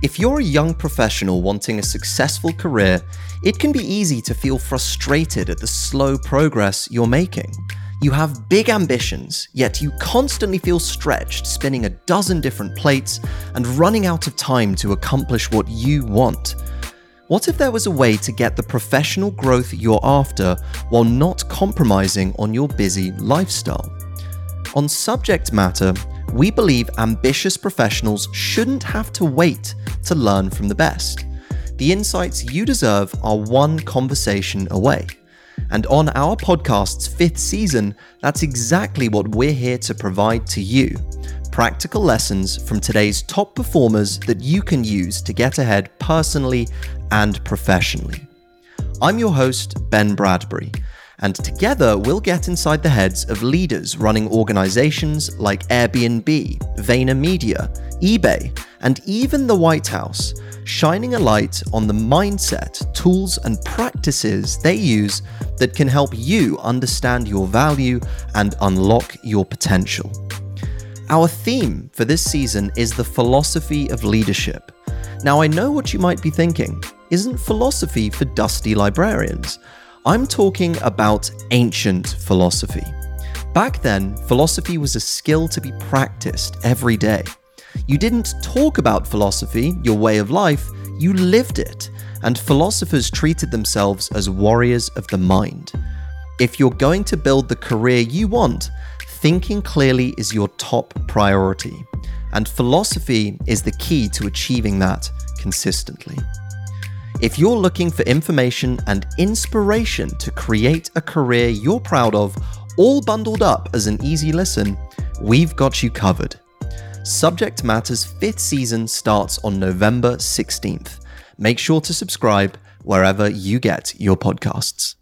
If you're a young professional wanting a successful career, it can be easy to feel frustrated at the slow progress you're making. You have big ambitions, yet you constantly feel stretched, spinning a dozen different plates and running out of time to accomplish what you want. What if there was a way to get the professional growth you're after while not compromising on your busy lifestyle? On subject matter, we believe ambitious professionals shouldn't have to wait to learn from the best. The insights you deserve are one conversation away. And on our podcast's fifth season, that's exactly what we're here to provide to you practical lessons from today's top performers that you can use to get ahead personally and professionally. I'm your host, Ben Bradbury, and together we'll get inside the heads of leaders running organizations like Airbnb, VaynerMedia, eBay, and even the White House shining a light on the mindset, tools, and practices they use that can help you understand your value and unlock your potential. Our theme for this season is the philosophy of leadership. Now, I know what you might be thinking. Isn't philosophy for dusty librarians? I'm talking about ancient philosophy. Back then, philosophy was a skill to be practiced every day. You didn't talk about philosophy, your way of life, you lived it, and philosophers treated themselves as warriors of the mind. If you're going to build the career you want, thinking clearly is your top priority, and philosophy is the key to achieving that consistently. If you're looking for information and inspiration to create a career you're proud of, all bundled up as an easy listen, we've got you covered. Subject Matter's fifth season starts on November 16th. Make sure to subscribe wherever you get your podcasts.